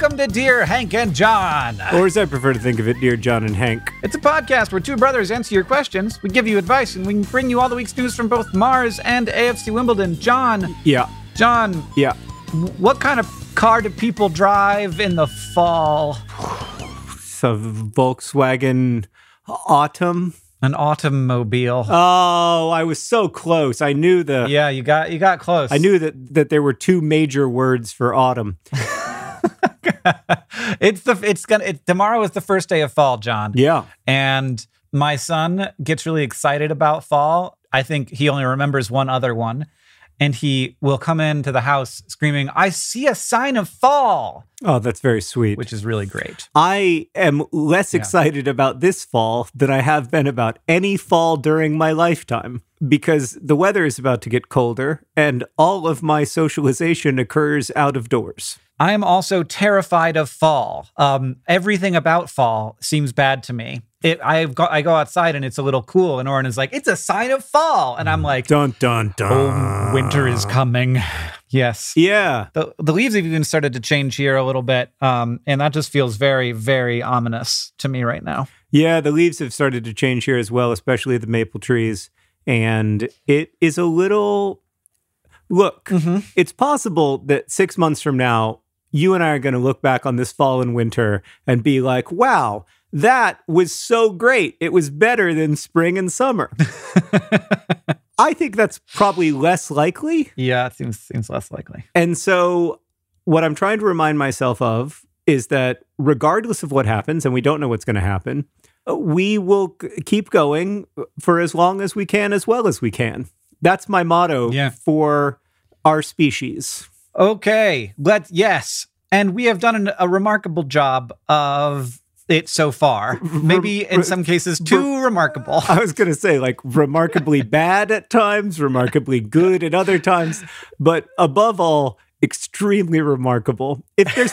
Welcome to Dear Hank and John. Or as I prefer to think of it, dear John and Hank. It's a podcast where two brothers answer your questions. We give you advice and we bring you all the week's news from both Mars and AFC Wimbledon. John, Yeah, John, yeah. what kind of car do people drive in the fall? It's a Volkswagen Autumn. An automobile. Oh, I was so close. I knew the. yeah, you got you got close. I knew that that there were two major words for autumn. it's the it's gonna it, tomorrow is the first day of fall, John. Yeah. And my son gets really excited about fall. I think he only remembers one other one. And he will come into the house screaming, I see a sign of fall, Oh, that's very sweet. which is really great. I am less Yeah. excited about this fall than I have been about any fall during my lifetime because the weather is about to get colder and all of my socialization occurs out of doors. I am also terrified of fall. Um, everything about fall seems bad to me. It, I've got, I go outside and it's a little cool, and Oren is like, "It's a sign of fall," and I'm like, Dun dun dun. "Oh, winter is coming." Yes, Yeah. the the leaves have even started to change here a little bit, um, and that just feels very, very ominous to me right now. Yeah, the leaves have started to change here as well, especially the maple trees. And it is a little. Look, Mm-hmm. it's possible that six months from now, you and I are going to look back on this fall and winter and be like, wow, that was so great. It was better than spring and summer. I think that's probably less likely. Yeah, it seems seems less likely. And so, what I'm trying to remind myself of is that regardless of what happens, and we don't know what's going to happen, we will c- keep going for as long as we can, as well as we can. That's my motto Yeah. for our species. Okay, let yes, and we have done an, a remarkable job of it so far. Maybe in some cases too remarkable. I was going to say, like, remarkably bad at times, remarkably good at other times, but above all, extremely remarkable. If there's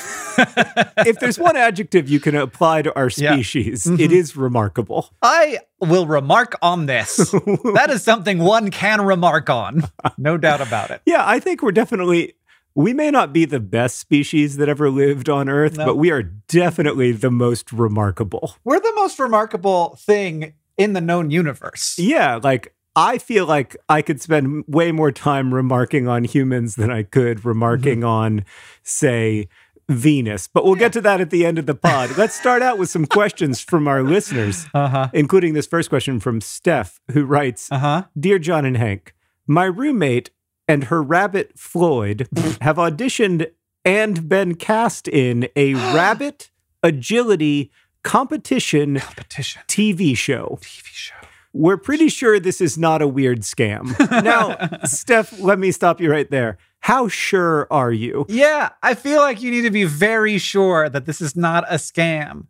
if there's one adjective you can apply to our Yeah. species, mm-hmm. it is remarkable. I will remark on this. that is something one can remark on, no doubt about it. Yeah, I think we're definitely. We may not be the best species that ever lived on Earth, No. but we are definitely the most remarkable. We're the most remarkable thing in the known universe. Yeah, like I feel like I could spend way more time remarking on humans than I could remarking on, say, Venus. But we'll get to that at the end of the pod. Let's start out with some questions from our listeners, Uh huh. including this first question from Steph, who writes Uh huh. Dear John and Hank, my roommate and her rabbit Floyd have auditioned and been cast in a rabbit agility competition Competition. TV show. TV show. We're pretty sure this is not a weird scam. Now, Steph, let me stop you right there. How sure are you? Yeah, I feel like you need to be very sure that this is not a scam.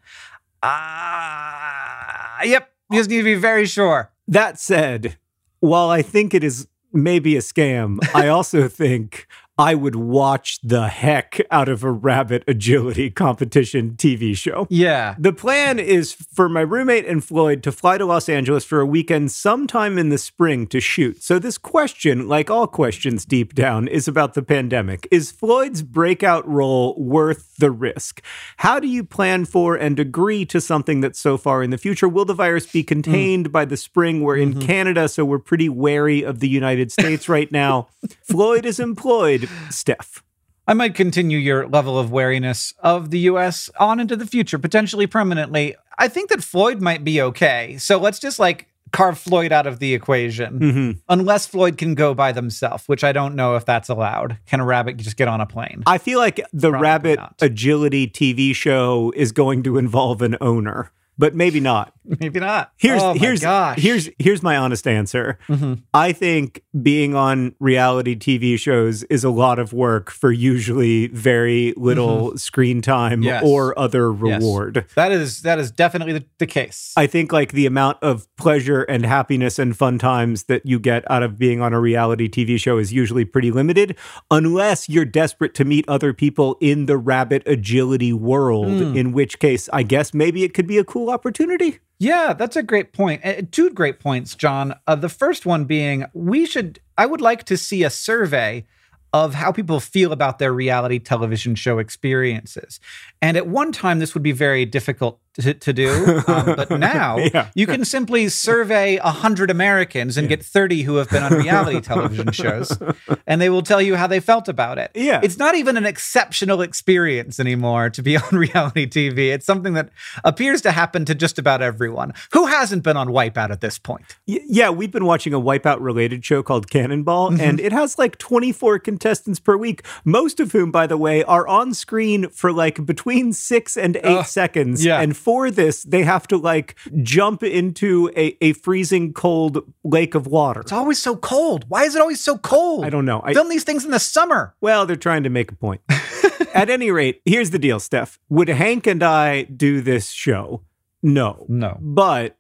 Ah, yep, you just need to be very sure. That said, while I think it is maybe a scam, I also think I would watch the heck out of a rabbit agility competition TV show. Yeah. The plan is for my roommate and Floyd to fly to Los Angeles for a weekend sometime in the spring to shoot. So, this question, like all questions deep down, is about the pandemic. Is Floyd's breakout role worth the risk? How do you plan for and agree to something that's so far in the future? Will the virus be contained mm. by the spring? We're in mm-hmm. Canada, so we're pretty wary of the United States right now. Floyd is employed Steph. I might continue your level of wariness of the US on into the future, potentially permanently. I think that Floyd might be okay. So let's just like carve Floyd out of the equation, mm-hmm. unless Floyd can go by themselves, which I don't know if that's allowed. Can a rabbit just get on a plane? I feel like the Probably rabbit not. agility TV show is going to involve an owner but maybe not. Maybe not. Here's oh here's gosh. here's here's my honest answer. Mm-hmm. I think being on reality TV shows is a lot of work for usually very little mm-hmm. screen time yes. or other reward. Yes. That is that is definitely the, the case. I think like the amount of pleasure and happiness and fun times that you get out of being on a reality TV show is usually pretty limited unless you're desperate to meet other people in the rabbit agility world mm. in which case I guess maybe it could be a cool opportunity. Yeah, that's a great point. Uh, two great points, John. Uh, the first one being we should, I would like to see a survey of how people feel about their reality television show experiences. And at one time, this would be very difficult to, to do. Um, but now yeah. you can simply survey 100 Americans and yeah. get 30 who have been on reality television shows, and they will tell you how they felt about it. Yeah. It's not even an exceptional experience anymore to be on reality TV. It's something that appears to happen to just about everyone. Who hasn't been on Wipeout at this point? Y- yeah, we've been watching a Wipeout related show called Cannonball, mm-hmm. and it has like 24 contestants per week, most of whom, by the way, are on screen for like between six and eight uh, seconds. Yeah. And for this, they have to like jump into a, a freezing cold lake of water. It's always so cold. Why is it always so cold? I don't know. I, Film these things in the summer. Well, they're trying to make a point. At any rate, here's the deal, Steph. Would Hank and I do this show? No. No. But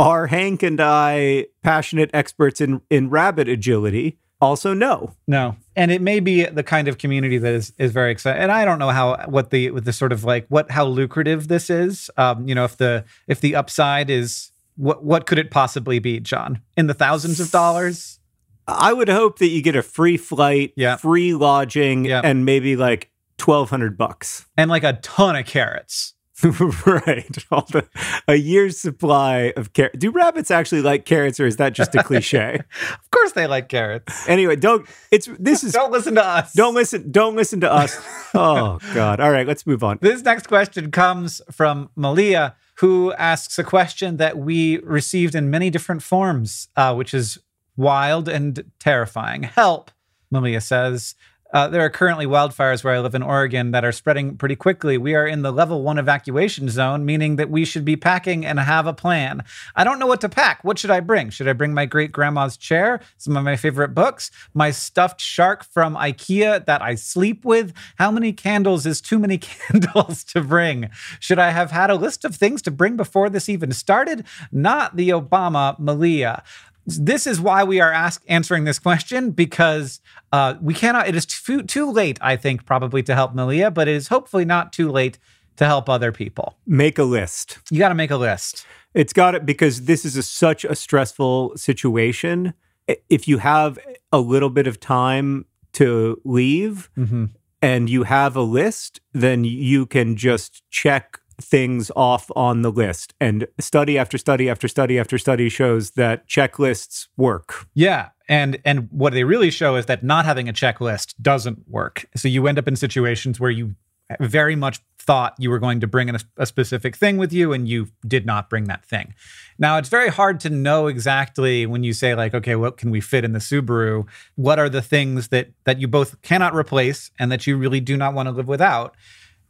are Hank and I passionate experts in, in rabbit agility? Also no. No. And it may be the kind of community that is is very excited. And I don't know how what the with the sort of like what how lucrative this is. Um, you know, if the if the upside is what what could it possibly be, John? In the thousands of dollars? I would hope that you get a free flight, yeah. free lodging, yeah. and maybe like twelve hundred bucks. And like a ton of carrots. right. The, a year's supply of carrots. Do rabbits actually like carrots or is that just a cliche? of course they like carrots. Anyway, don't it's this is Don't listen to us. Don't listen don't listen to us. oh god. All right, let's move on. This next question comes from Malia who asks a question that we received in many different forms, uh, which is wild and terrifying. Help, Malia says. Uh, there are currently wildfires where I live in Oregon that are spreading pretty quickly. We are in the level one evacuation zone, meaning that we should be packing and have a plan. I don't know what to pack. What should I bring? Should I bring my great grandma's chair, some of my favorite books, my stuffed shark from IKEA that I sleep with? How many candles is too many candles to bring? Should I have had a list of things to bring before this even started? Not the Obama Malia this is why we are ask, answering this question because uh, we cannot. It is too too late, I think, probably to help Malia, but it is hopefully not too late to help other people. Make a list. You got to make a list. It's got it because this is a, such a stressful situation. If you have a little bit of time to leave mm-hmm. and you have a list, then you can just check things off on the list. And study after study after study after study shows that checklists work. Yeah. And and what they really show is that not having a checklist doesn't work. So you end up in situations where you very much thought you were going to bring a, a specific thing with you and you did not bring that thing. Now, it's very hard to know exactly when you say like, okay, what can we fit in the Subaru? What are the things that that you both cannot replace and that you really do not want to live without?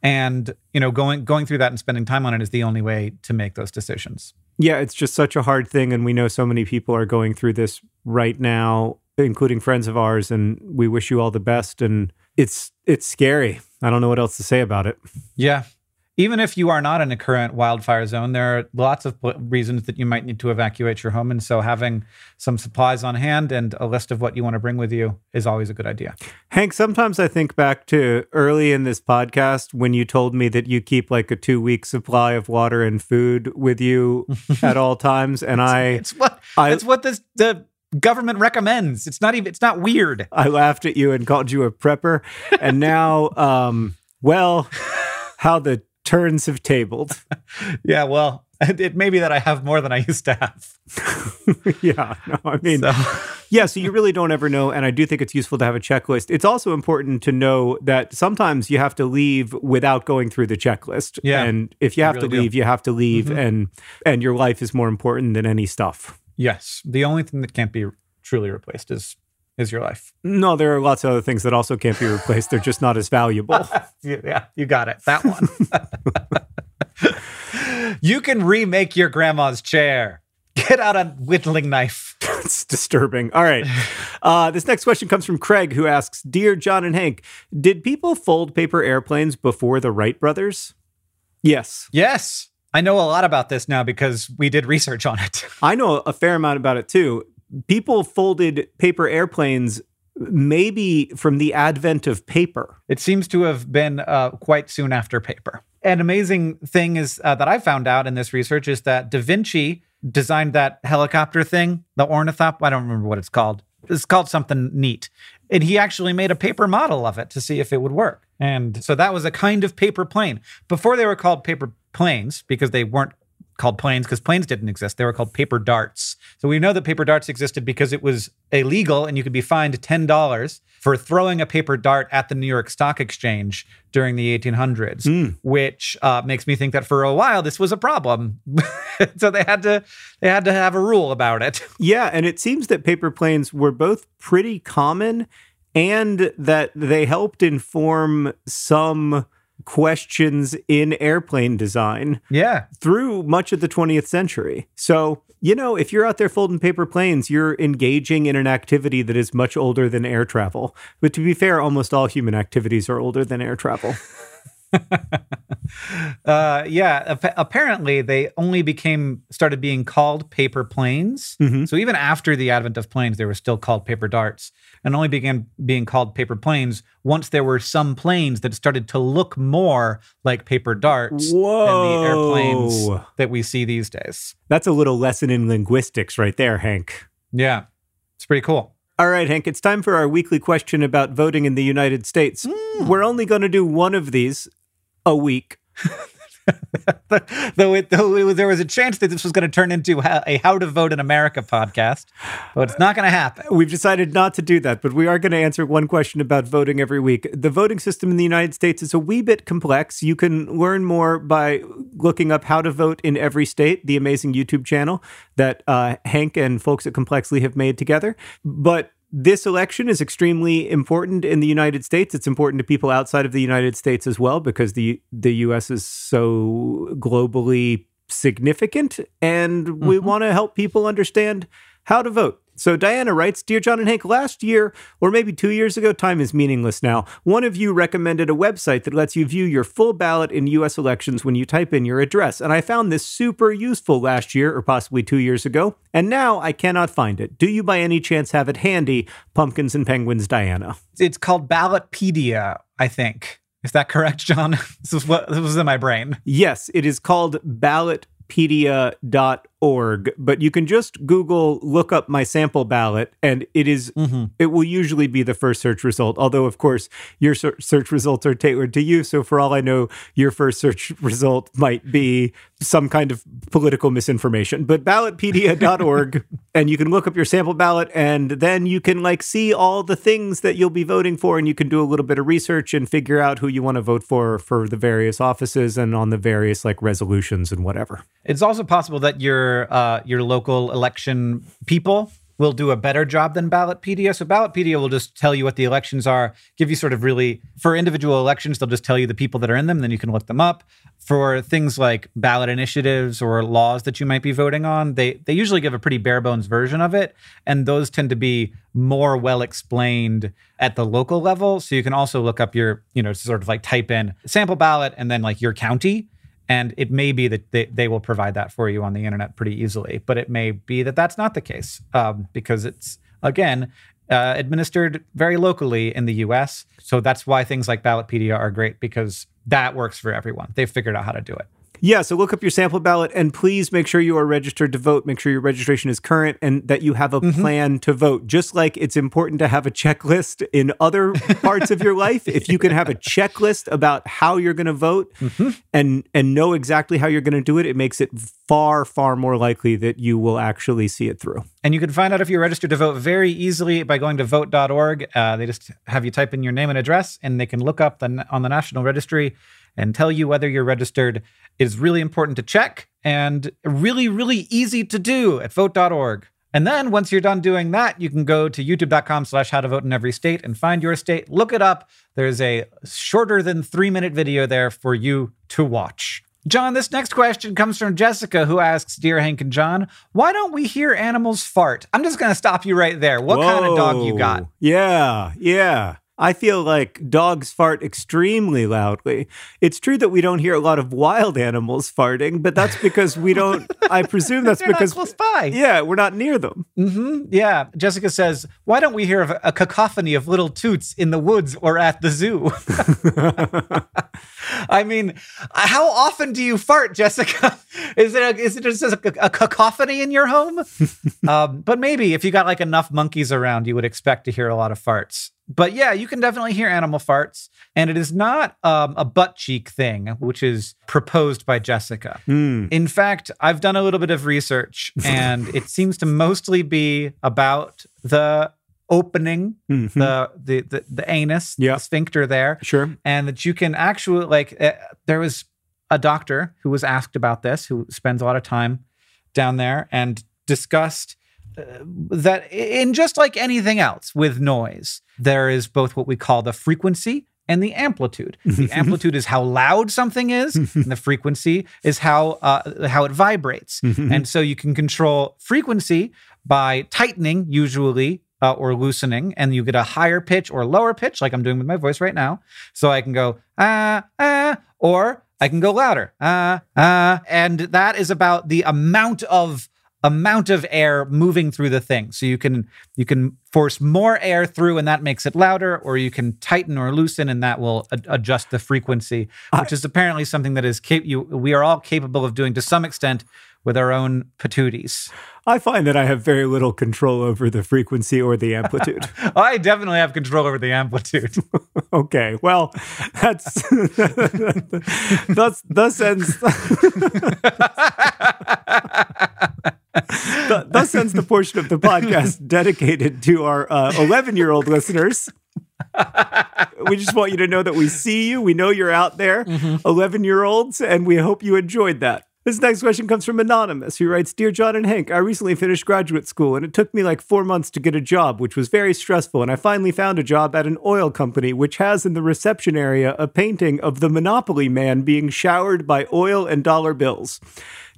And you know going going through that and spending time on it is the only way to make those decisions Yeah, it's just such a hard thing. And we know so many people are going through this right now, including friends of ours. And we wish you all the best. And it's it's scary. I don't know what else to say about it. Yeah. Even if you are not in a current wildfire zone, there are lots of reasons that you might need to evacuate your home. And so having some supplies on hand and a list of what you want to bring with you is always a good idea. Hank, sometimes I think back to early in this podcast when you told me that you keep like a two week supply of water and food with you at all times. And I, It's what I- it's what this the government recommends. It's not even it's not weird. I laughed at you and called you a prepper. And now, um, well, how the turns have tabled. Yeah, well, it may be that I have more than I used to have. yeah, no, I mean, So yeah, so you really don't ever know. And I do think it's useful to have a checklist. It's also important to know that sometimes you have to leave without going through the checklist. Yeah, And if you have really to do. leave, you have to leave Mhm. and and your life is more important than any stuff. yes, the only thing that can't be truly replaced is is your life. No, there are lots of other things that also can't be replaced. They're just not as valuable. yeah, you got it. That one. you can remake your grandma's chair. Get out a whittling knife. it's disturbing. All right. Uh, this next question comes from Craig, who asks Dear John and Hank, did people fold paper airplanes before the Wright brothers? Yes. Yes, I know a lot about this now because we did research on it. I know a fair amount about it too. People folded paper airplanes maybe from the advent of paper. It seems to have been uh, quite soon after paper. An amazing thing is uh, that I found out in this research is that Da Vinci designed that helicopter thing, the ornithop. I don't remember what it's called. It's called something neat. And he actually made a paper model of it to see if it would work. And so that was a kind of paper plane. Before they were called paper planes, because they weren't called planes, because planes didn't exist, they were called paper darts. So we know that paper darts existed because it was illegal and you could be fined $10 for throwing a paper dart at the New York Stock Exchange during the 1800s, which uh, makes me think that for a while this was a problem. so they had to they had to have a rule about it. Yeah, and it seems that paper planes were both pretty common and that they helped inform some questions in airplane design Yeah. through much of the 20th century. So, you know, if you're out there folding paper planes, you're engaging in an activity that is much older than air travel. But to be fair, almost all human activities are older than air travel. Uh, yeah, ap- apparently they only became started being called paper planes. Mhm. So even after the advent of planes, they were still called paper darts, and only began being called paper planes once there were some planes that started to look more like paper darts than the airplanes that we see these days. That's a little lesson in linguistics right there, Hank. Yeah, it's pretty cool. All right, Hank, it's time for our weekly question about voting in the United States. We're only going to do one of these a week. though, it, though it there was a chance that this was going to turn into a a How to Vote in America podcast, but it's not going to happen. We've decided not to do that, but we are going to answer one question about voting every week. The voting system in the United States is a wee bit complex. You can learn more by looking up how to vote in every state, the amazing YouTube channel that uh, Hank and folks at Complexly have made together. But this election is extremely important in the United States. It's important to people outside of the United States as well because the the US is so globally significant and we mm-hmm. want to help people understand how to vote. So Diana writes, Dear John and Hank, last year, or maybe two years ago, time is meaningless now. One of you recommended a website that lets you view your full ballot in US elections when you type in your address. And I found this super useful last year, or possibly two years ago. And now I cannot find it. Do you by any chance have it handy? Pumpkins and Penguins, Diana. It's called Ballotpedia, I think. Is that correct, John? this was what this was in my brain. Yes, it is called ballotpedia.org, but you can just Google look up my sample ballot and it is- mm-hmm. it will usually be the first search result. Although of course your search results are tailored to you, so for all I know your first search result might be some kind of political misinformation. But ballotpedia.org and you can look up your sample ballot and then you can like see all the things that you'll be voting for and you can do a little bit of research and figure out who you want to vote for for the various offices and on the various like resolutions and whatever. It's also possible that your uh, your local election people will do a better job than Ballotpedia. So Ballotpedia will just tell you what the elections are, give you sort of really for individual elections, they'll just tell you the people that are in them, then you can look them up. For things like ballot initiatives or laws that you might be voting on, they they usually give a pretty bare bones version of it, and those tend to be more well explained at the local level. So you can also look up your, you know, sort of like type in sample ballot and then like your county and it may be that they, they will provide that for you on the internet pretty easily, but it may be that that's not the case um, because it's, again, uh, administered very locally in the US. So that's why things like Ballotpedia are great because that works for everyone. They've figured out how to do it. Yeah, so look up your sample ballot and please make sure you are registered to vote. Make sure your registration is current and that you have a mm-hmm. plan to vote. Just like it's important to have a checklist in other parts of your life, if you can have a checklist about how you're going to vote mm-hmm. and and know exactly how you're going to do it, it makes it far far more likely that you will actually see it through. And you can find out if you're registered to vote very easily by going to vote.org. Uh, they just have you type in your name and address, and they can look up the, on the National Registry and tell you whether you're registered is really important to check and really, really easy to do at vote.org. And then once you're done doing that, you can go to youtube.com slash how to vote in every state and find your state. Look it up. There's a shorter than three minute video there for you to watch. John, this next question comes from Jessica, who asks Dear Hank and John, why don't we hear animals fart? I'm just going to stop you right there. What Whoa. kind of dog you got? Yeah, yeah. I feel like dogs fart extremely loudly. It's true that we don't hear a lot of wild animals farting, but that's because we don't. I presume that's because close by. Yeah, we're not near them. Mm-hmm. Yeah. Jessica says, "Why don't we hear of a cacophony of little toots in the woods or at the zoo?" I mean, how often do you fart, Jessica? Is it a, is it just a, a cacophony in your home? um, but maybe if you got like enough monkeys around, you would expect to hear a lot of farts but yeah, you can definitely hear animal farts, and it is not um, a butt cheek thing, which is proposed by Jessica. Mm. In fact, I've done a little bit of research, and it seems to mostly be about the opening mm-hmm. the, the the the anus, yeah. the sphincter there, sure, and that you can actually like. Uh, there was a doctor who was asked about this, who spends a lot of time down there, and discussed that in just like anything else with noise, there is both what we call the frequency and the amplitude. The amplitude is how loud something is, and the frequency is how uh, how it vibrates. and so you can control frequency by tightening, usually. Uh, or loosening, and you get a higher pitch or lower pitch, like I'm doing with my voice right now. So I can go ah ah, or I can go louder ah ah, and that is about the amount of amount of air moving through the thing. So you can you can force more air through and that makes it louder or you can tighten or loosen and that will ad- adjust the frequency, which is apparently something that is cap- you, we are all capable of doing to some extent with our own patooties. I find that I have very little control over the frequency or the amplitude. I definitely have control over the amplitude. okay, well, that's thus thus ends. Thus ends the portion of the podcast dedicated to our 11 uh, year old listeners. we just want you to know that we see you. We know you're out there, 11 mm-hmm. year olds, and we hope you enjoyed that. This next question comes from Anonymous, who writes Dear John and Hank, I recently finished graduate school and it took me like four months to get a job, which was very stressful. And I finally found a job at an oil company, which has in the reception area a painting of the Monopoly man being showered by oil and dollar bills.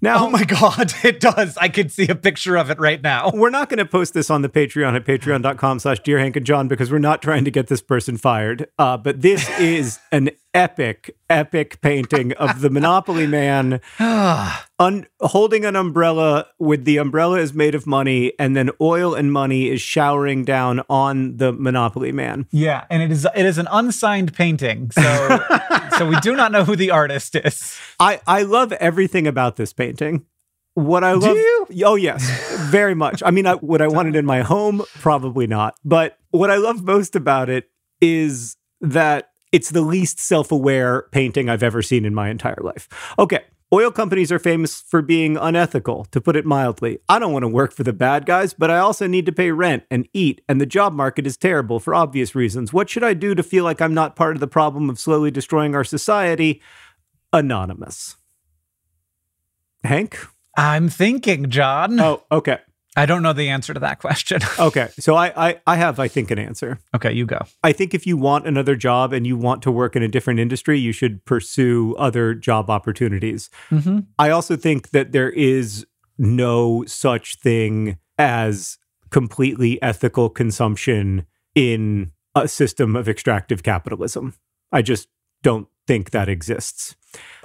Now, oh my God, it does. I can see a picture of it right now. We're not going to post this on the Patreon at patreon.com slash Dear Hank and John because we're not trying to get this person fired. Uh, but this is an epic, epic painting of the Monopoly man un- holding an umbrella with the umbrella is made of money and then oil and money is showering down on the Monopoly man. Yeah, and it is it is an unsigned painting. So so we do not know who the artist is. I I love everything about this painting. What I love, do you? Oh yes, very much. I mean, I, would I want it in my home? Probably not. But what I love most about it is that it's the least self aware painting I've ever seen in my entire life. Okay. Oil companies are famous for being unethical, to put it mildly. I don't want to work for the bad guys, but I also need to pay rent and eat, and the job market is terrible for obvious reasons. What should I do to feel like I'm not part of the problem of slowly destroying our society? Anonymous. Hank? I'm thinking, John. Oh, okay. I don't know the answer to that question. Okay, so I, I I have I think an answer. okay, you go. I think if you want another job and you want to work in a different industry, you should pursue other job opportunities. Mm-hmm. I also think that there is no such thing as completely ethical consumption in a system of extractive capitalism. I just don't think that exists.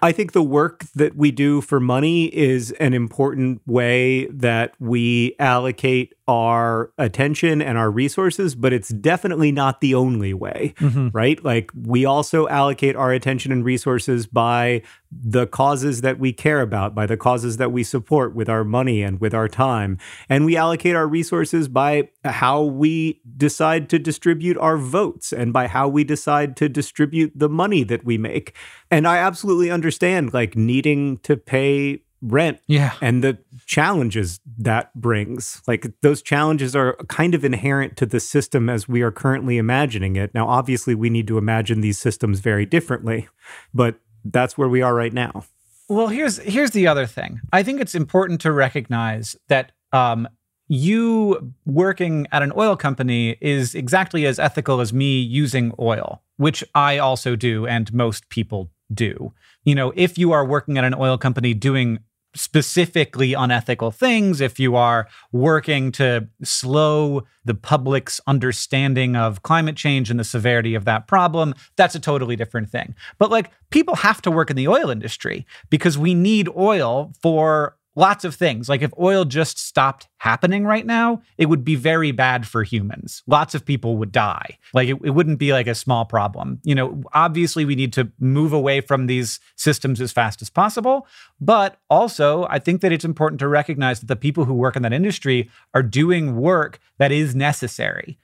I think the work that we do for money is an important way that we allocate our attention and our resources, but it's definitely not the only way, mm-hmm. right? Like we also allocate our attention and resources by the causes that we care about, by the causes that we support with our money and with our time. And we allocate our resources by how we decide to distribute our votes and by how we decide to distribute the money that we make. And I absolutely understand like needing to pay rent Yeah. and the challenges that brings. Like those challenges are kind of inherent to the system as we are currently imagining it. Now, obviously, we need to imagine these systems very differently, but that's where we are right now. Well, here's here's the other thing. I think it's important to recognize that um, you working at an oil company is exactly as ethical as me using oil, which I also do, and most people do. You know, if you are working at an oil company doing specifically unethical things, if you are working to slow the public's understanding of climate change and the severity of that problem, that's a totally different thing. But like people have to work in the oil industry because we need oil for lots of things. Like if oil just stopped happening right now, it would be very bad for humans. Lots of people would die. Like it, it wouldn't be like a small problem. You know, obviously we need to move away from these systems as fast as possible. But also, I think that it's important to recognize that the people who work in that industry are doing work that is necessary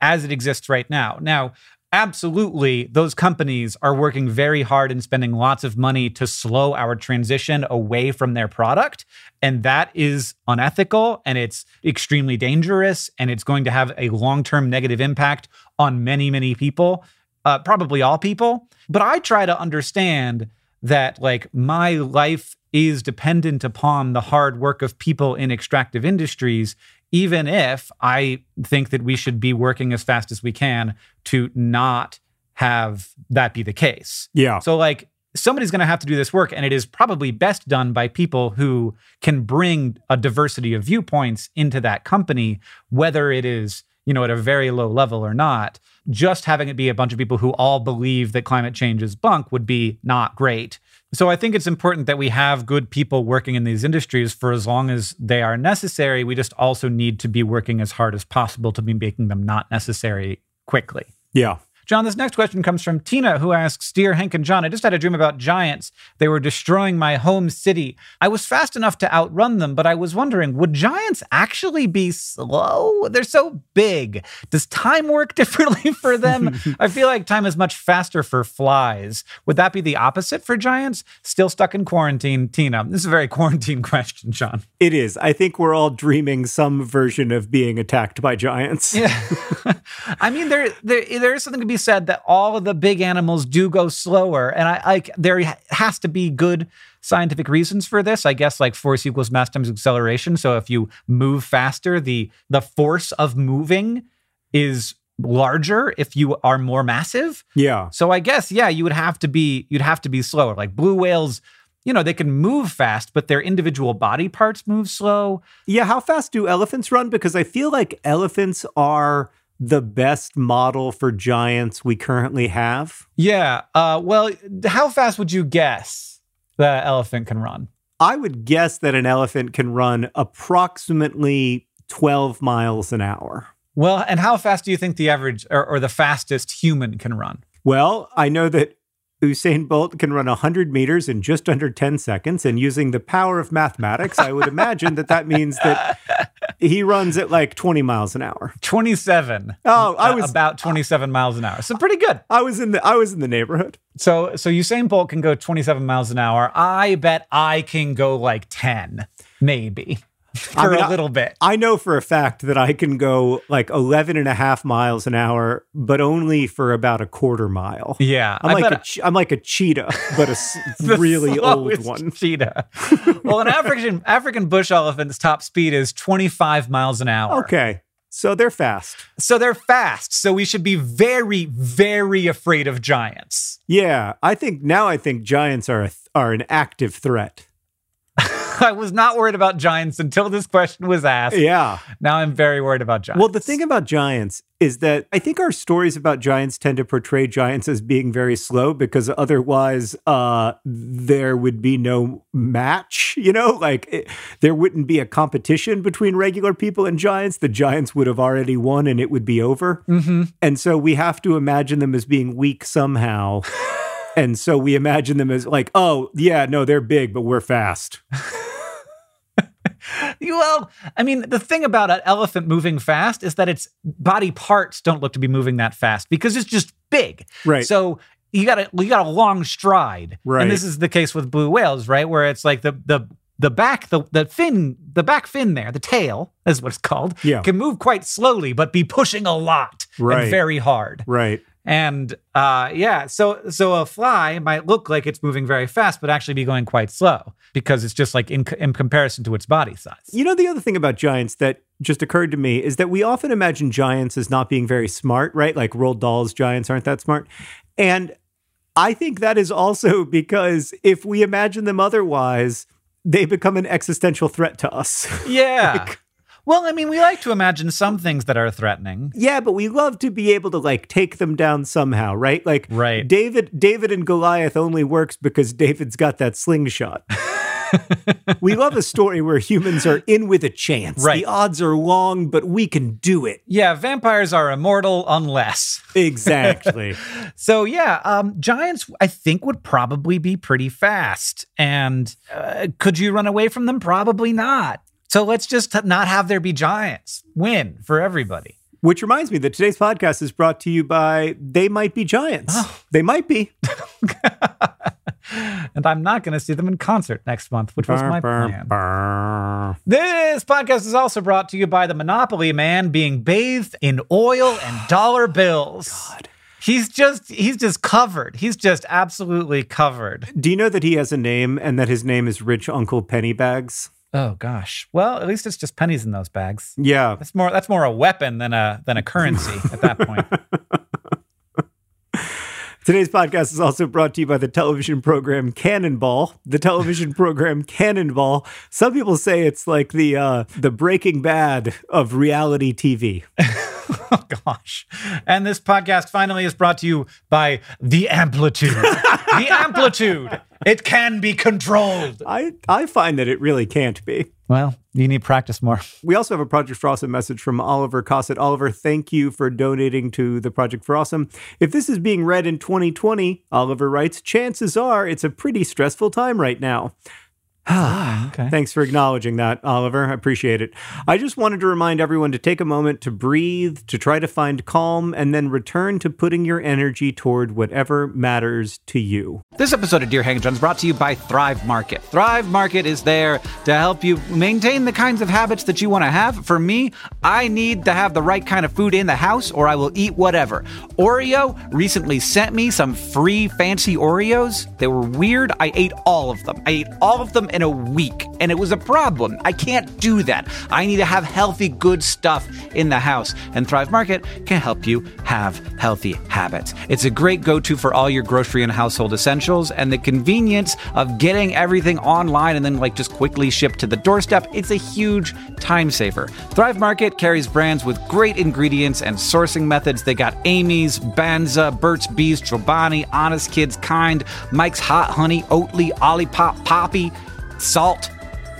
as it exists right now. Now, absolutely, those companies are working very hard and spending lots of money to slow our transition away from their product. And that is unethical and it's extremely dangerous and it's going to have a long term negative impact on many, many people, uh, probably all people. But I try to understand that, like, my life is dependent upon the hard work of people in extractive industries even if I think that we should be working as fast as we can to not have that be the case. Yeah. So, like, somebody's going to have to do this work, and it is probably best done by people who can bring a diversity of viewpoints into that company, whether it is, you know, at a very low level or not. Just having it be a bunch of people who all believe that climate change is bunk would be not great. So I think it's important that we have good people working in these industries for as long as they are necessary. We just also need to be working as hard as possible to be making them not necessary quickly. Yeah. John, this next question comes from Tina, who asks Dear Hank and John, I just had a dream about giants. They were destroying my home city. I was fast enough to outrun them, but I was wondering, would giants actually be slow? They're so big. Does time work differently for them? I feel like time is much faster for flies. Would that be the opposite for giants? Still stuck in quarantine, Tina. This is a very quarantine question, John. It is. I think we're all dreaming some version of being attacked by giants. Yeah. I mean, there, there there is something to be said that all of the big animals do go slower, and I like there has to be good scientific reasons for this. I guess like force equals mass times acceleration. So if you move faster, the the force of moving is larger if you are more massive. Yeah. So I guess yeah, you would have to be you'd have to be slower. Like blue whales, you know, they can move fast, but their individual body parts move slow. Yeah. How fast do elephants run? Because I feel like elephants are the best model for giants we currently have. Yeah. Uh, well, how fast would you guess that elephant can run? I would guess that an elephant can run approximately 12 miles an hour. Well, and how fast do you think the average or, or the fastest human can run? Well, I know that Usain Bolt can run 100 meters in just under 10 seconds. And using the power of mathematics, I would imagine that that means that he runs at like 20 miles an hour. 27. Oh, I was about 27 miles an hour. So pretty good. I was in the I was in the neighborhood. So so Usain Bolt can go 27 miles an hour. I bet I can go like 10, maybe. for mean, a I- little bit. I know for a fact that I can go like 11 and a half miles an hour, but only for about a quarter mile. Yeah, I'm I like bet a che- I'm like a cheetah, but a really old one. cheetah. well, an African African bush elephant's top speed is 25 miles an hour. Okay. So they're fast. So they're fast. So we should be very, very afraid of giants. Yeah, I think now I think giants are a th- are an active threat. I was not worried about giants until this question was asked. Yeah. Now I'm very worried about giants. Well, the thing about giants is that I think our stories about giants tend to portray giants as being very slow because otherwise uh, there would be no match. You know, like it, there wouldn't be a competition between regular people and giants. The giants would have already won and it would be over. hmm And so we have to imagine them as being weak somehow. and so we imagine them as like, oh, yeah, no, they're big, but we're fast. Well, I mean, the thing about an elephant moving fast is that its body parts don't look to be moving that fast because it's just big. Right. So you got a you got a long stride. Right. And this is the case with blue whales, right? Where it's like the the the back the the fin the back fin there the tail is what it's called Yeah. can move quite slowly but be pushing a lot Right. and very hard Right. And uh yeah so so a fly might look like it's moving very fast but actually be going quite slow because it's just like in, in comparison to its body size You know, the other thing about giants that just occurred to me is that we often imagine giants as not being very smart, right? Like Roald Dahl's giants aren't that smart. And I think that is also because if we imagine them otherwise, they become an existential threat to us. Yeah. Well, I mean, we like to imagine some things that are threatening. yeah, but we love to be able to like take them down somehow, right? Like Right. David David and Goliath only works because David's got that slingshot. we love a story where humans are in with a chance. Right. The odds are long, but we can do it. Yeah, vampires are immortal unless. Exactly. So yeah, um, giants I think would probably be pretty fast. And uh, could you run away from them? Probably not. So let's just not have there be giants. Win for everybody. Which reminds me that today's podcast is brought to you by They Might Be Giants. Oh. They might be. And I'm not going to see them in concert next month, which was my plan. This podcast is also brought to you by the Monopoly Man being bathed in oil and dollar bills. God. He's just he's just covered. He's just absolutely covered. Do you know that he has a name and that his name is Rich Uncle Pennybags? Oh gosh. Well, at least it's just pennies in those bags. Yeah. That's more that's more a weapon than a than a currency at that point. Today's podcast is also brought to you by the television program Cannonball. The television program Cannonball. Some people say it's like the uh, the Breaking Bad of reality TV. oh gosh. And this podcast finally is brought to you by the amplitude. the amplitude. It can be controlled. I I find that it really can't be. Well, you need practice more. We also have a Project for Awesome message from Oliver Cossett. Oliver, thank you for donating to the Project for Awesome. If this is being read in 2020, Oliver writes, chances are it's a pretty stressful time right now. Ah, ah, okay. Thanks for acknowledging that, Oliver. I appreciate it. I just wanted to remind everyone to take a moment to breathe, to try to find calm, and then return to putting your energy toward whatever matters to you. This episode of Dear Hank and is brought to you by Thrive Market. Thrive Market is there to help you maintain the kinds of habits that you want to have. For me, I need to have the right kind of food in the house or I will eat whatever. Oreo recently sent me some free fancy Oreos. They were weird. I ate all of them. I ate all of them in a week, and it was a problem. I can't do that. I need to have healthy, good stuff in the house, and Thrive Market can help you have healthy habits. It's a great go to for all your grocery and household essentials, and the convenience of getting everything online and then, like, just quickly shipped to the doorstep. It's a huge time saver. Thrive Market carries brands with great ingredients and sourcing methods. They got Amy's, Banza, Burt's Bees, Chobani, Honest Kids, Kind, Mike's Hot Honey, Oatly, Olipop, Poppy, Saalt.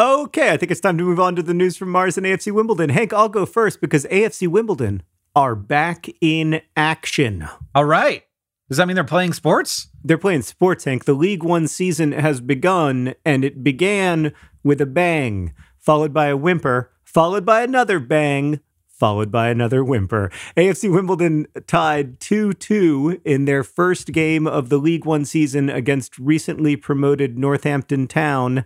Okay, I think it's time to move on to the news from Mars and AFC Wimbledon. Hank, I'll go first because AFC Wimbledon are back in action. All right. Does that mean they're playing sports? They're playing sports, Hank. The League One season has begun, and it began with a bang, followed by a whimper, followed by another bang, followed by another whimper. AFC Wimbledon tied 2 2 in their first game of the League One season against recently promoted Northampton Town.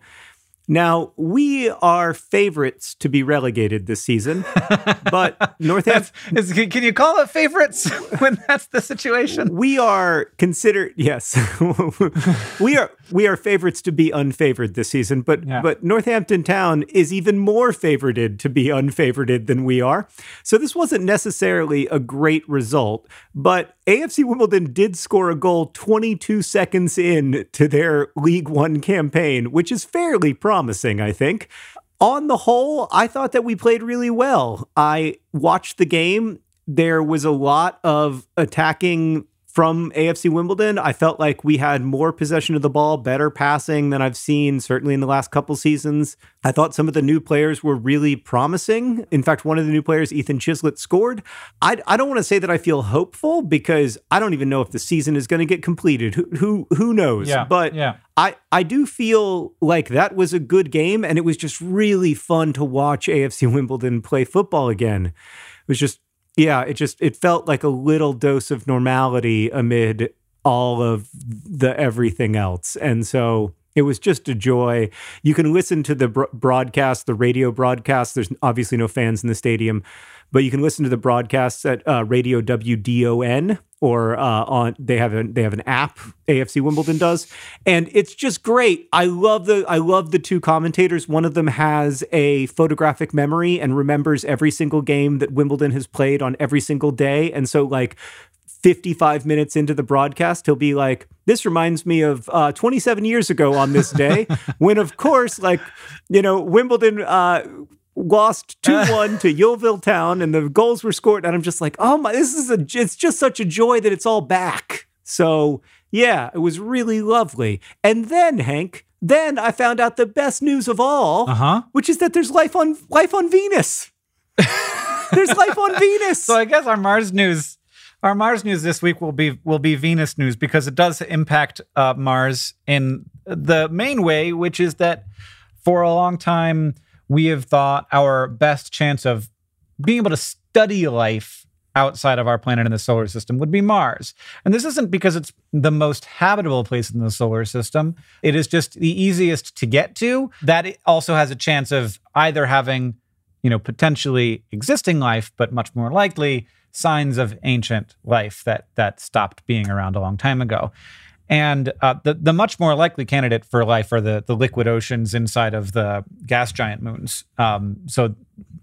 Now, we are favorites to be relegated this season, but Northampton. Is, can you call it favorites when that's the situation? We are considered, yes, we are we are favorites to be unfavored this season, but yeah. but Northampton Town is even more favorited to be unfavored than we are. So this wasn't necessarily a great result, but AFC Wimbledon did score a goal 22 seconds in to their League One campaign, which is fairly promising, I think. On the whole, I thought that we played really well. I watched the game. There was a lot of attacking from AFC Wimbledon. I felt like we had more possession of the ball, better passing than I've seen certainly in the last couple seasons. I thought some of the new players were really promising. In fact, one of the new players, Ethan Chislett, scored. I, I don't want to say that I feel hopeful because I don't even know if the season is going to get completed. Who who who knows? Yeah, but yeah. I, I do feel like that was a good game and it was just really fun to watch AFC Wimbledon play football again. It was just yeah, it just it felt like a little dose of normality amid all of the everything else. And so it was just a joy. You can listen to the broadcast, the radio broadcast. There's obviously no fans in the stadium, but you can listen to the broadcasts at uh, Radio WDON or uh, on they have a they have an app AFC Wimbledon does, and it's just great. I love the I love the two commentators. One of them has a photographic memory and remembers every single game that Wimbledon has played on every single day, and so like 55 minutes into the broadcast, he'll be like, This reminds me of uh, 27 years ago on this day, when, of course, like, you know, Wimbledon uh, lost 2-1 to Yeovil Town and the goals were scored and I'm just like, "Oh my, this is a it's just such a joy that it's all back." So, yeah, it was really lovely. And then Hank, then I found out the best news of all, uh-huh. which is that there's life on life on Venus. there's life on Venus. So I guess our Mars news our Mars news this week will be will be Venus news because it does impact uh, Mars in the main way, which is that for a long time we have thought our best chance of being able to study life outside of our planet in the solar system would be Mars. And this isn't because it's the most habitable place in the solar system. It is just the easiest to get to. That also has a chance of either having, you know, potentially existing life, but much more likely signs of ancient life that that stopped being around a long time ago. And uh, the the much more likely candidate for life are the the liquid oceans inside of the gas giant moons. Um, so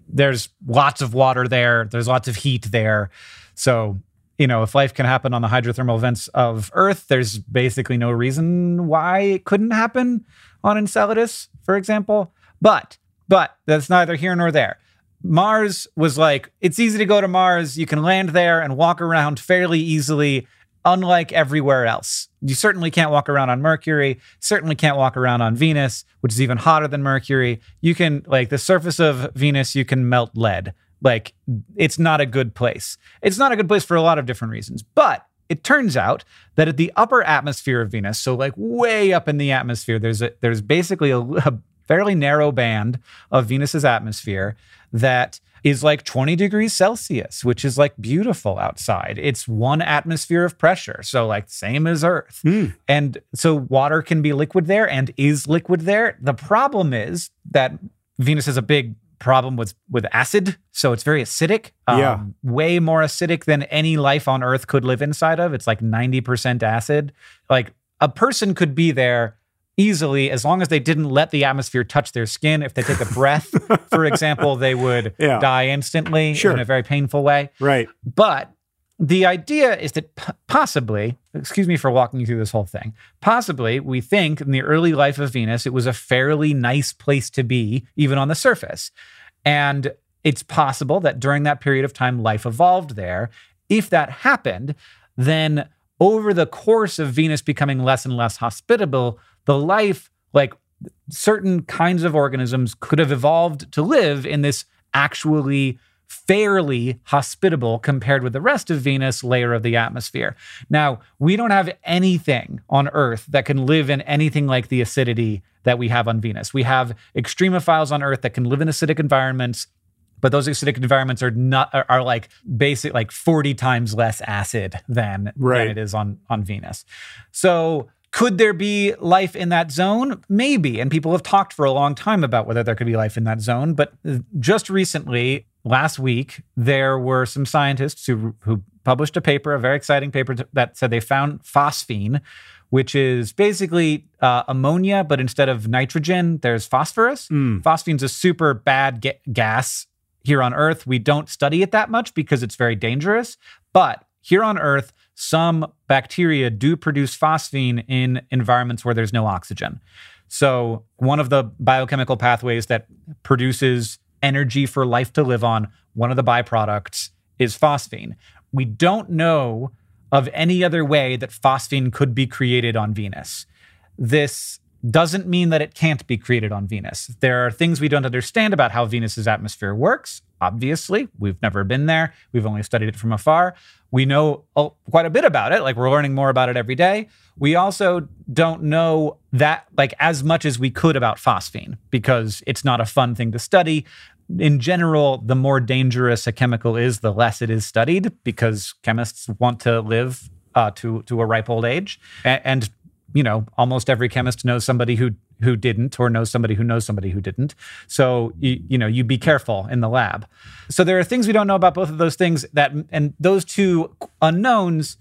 there's lots of water there. There's lots of heat there. So you know, if life can happen on the hydrothermal vents of Earth, there's basically no reason why it couldn't happen on Enceladus, for example. But but that's neither here nor there. Mars was like, it's easy to go to Mars. You can land there and walk around fairly easily unlike everywhere else. You certainly can't walk around on Mercury, certainly can't walk around on Venus, which is even hotter than Mercury. You can, like, the surface of Venus, you can melt lead. Like, it's not a good place. It's not a good place for a lot of different reasons. But it turns out that at the upper atmosphere of Venus, so like way up in the atmosphere, there's a, there's basically a, a fairly narrow band of Venus's atmosphere that is like 20 degrees Celsius, which is like beautiful outside. It's one atmosphere of pressure. So, like, same as Earth. Mm. And so, water can be liquid there and is liquid there. The problem is that Venus has a big problem with with acid so it's very acidic um, yeah way more acidic than any life on earth could live inside of it's like 90% acid like a person could be there easily as long as they didn't let the atmosphere touch their skin. If they take a breath, for example, they would Yeah. die instantly Sure. in a very painful way. Right. But the idea is that p- possibly, excuse me for walking you through this whole thing, possibly we think in the early life of Venus, it was a fairly nice place to be, even on the surface. And it's possible that during that period of time, life evolved there. If that happened, then over the course of Venus becoming less and less hospitable, the life, like certain kinds of organisms, could have evolved to live in this actually fairly hospitable compared with the rest of Venus layer of the atmosphere. Now, we don't have anything on Earth that can live in anything like the acidity that we have on Venus. We have extremophiles on Earth that can live in acidic environments but those acidic environments are not are, are like basic like 40 times less acid than, Right. than it is on on Venus. So could there be life in that zone? Maybe. And people have talked for a long time about whether there could be life in that zone. But just recently, last week, there were some scientists who who published a paper, a very exciting paper that said they found phosphine, which is basically uh, ammonia, but instead of nitrogen, there's phosphorus. Mm. Phosphine's a super bad ga- gas here on Earth. We don't study it that much because it's very dangerous. But here on Earth, some bacteria do produce phosphine in environments where there's no oxygen. So, one of the biochemical pathways that produces energy for life to live on, one of the byproducts is phosphine. We don't know of any other way that phosphine could be created on Venus. This doesn't mean that it can't be created on Venus. There are things we don't understand about how Venus's atmosphere works. Obviously, we've never been there. We've only studied it from afar. We know quite a bit about it. Like we're learning more about it every day. We also don't know that like as much as we could about phosphine because it's not a fun thing to study. In general, the more dangerous a chemical is, the less it is studied because chemists want to live uh, to to a ripe old age, A- and you know, almost every chemist knows somebody who who didn't, or knows somebody who knows somebody who didn't. So you, you know, you be careful in the lab. So there are things we don't know about both of those things that, and those two unknowns,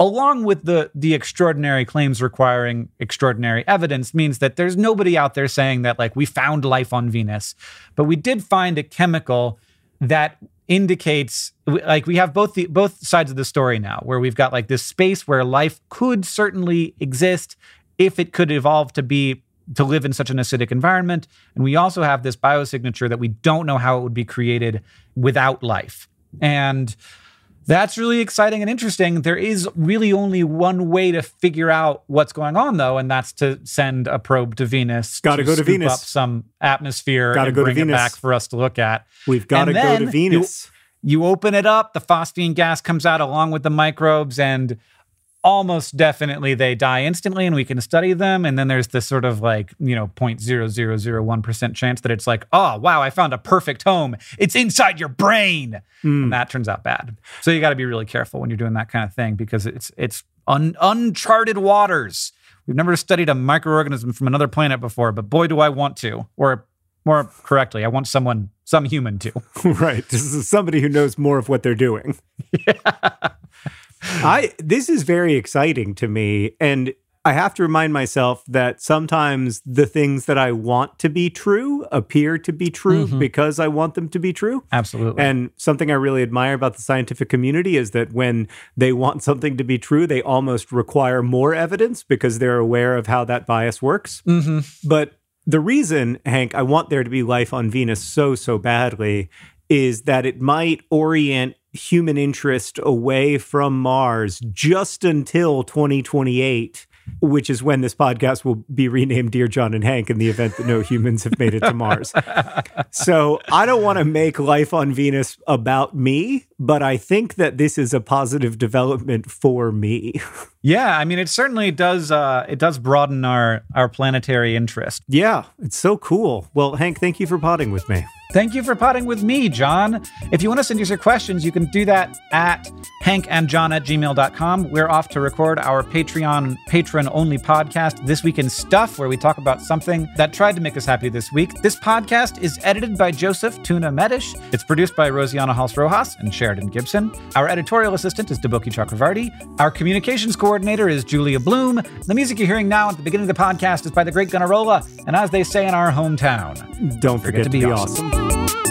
along with the the extraordinary claims requiring extraordinary evidence, means that there's nobody out there saying that like we found life on Venus, but we did find a chemical that indicates like we have both the both sides of the story now where we've got like this space where life could certainly exist if it could evolve to be to live in such an acidic environment and we also have this biosignature that we don't know how it would be created without life and that's really exciting and interesting. There is really only one way to figure out what's going on, though, and that's to send a probe to Venus. Gotta go to Venus. Up some atmosphere Gotta and go to bring it Venus. back for us to look at. We've got to go to then you- Venus. You open it up, the phosphine gas comes out along with the microbes, and almost definitely they die instantly, and we can study them. And then there's this sort of like, you know, 0.0001% chance that it's like, oh, wow, I found a perfect home. It's inside your brain. Hmm. And that turns out bad. So you got to be really careful when you're doing that kind of thing because it's it's un- uncharted waters. We've never studied a microorganism from another planet before, but boy, do I want to. Or more correctly, I want someone, some human to. right. This is somebody who knows more of what they're doing. I this is very exciting to me and I have to remind myself that sometimes the things that I want to be true appear to be true mm-hmm. because I want them to be true. Absolutely. And something I really admire about the scientific community is that when they want something to be true, they almost require more evidence because they're aware of how that bias works. Mm-hmm. But the reason, Hank, I want there to be life on Venus so, so badly is that it might orient human interest away from Mars just until 2028. Which is when this podcast will be renamed Dear John and Hank in the event that no humans have made it to Mars. So I don't want to make life on Venus about me, but I think that this is a positive development for me. yeah, I mean, it certainly does. Uh, it does broaden our our planetary interest. yeah, it's so cool. Well, Hank, thank you for potting with me. Thank you for potting with me, John. If you want to send us your questions, you can do that at hankandjohn at gmail.com. We're off to record our Patreon patron only podcast, This Week in Stuff, where we talk about something that tried to make us happy this week. This podcast is edited by Joseph Tuna Medish. It's produced by Rosianna Halse Rojas and Sheridan Gibson. Our editorial assistant is Deboki Chakravarti. Our communications coordinator coordinator is Julia Bloom. The music you're hearing now at the beginning of the podcast is by the great Gunnarolla, and as they say in our hometown, Don't forget, to to be be awesome. awesome.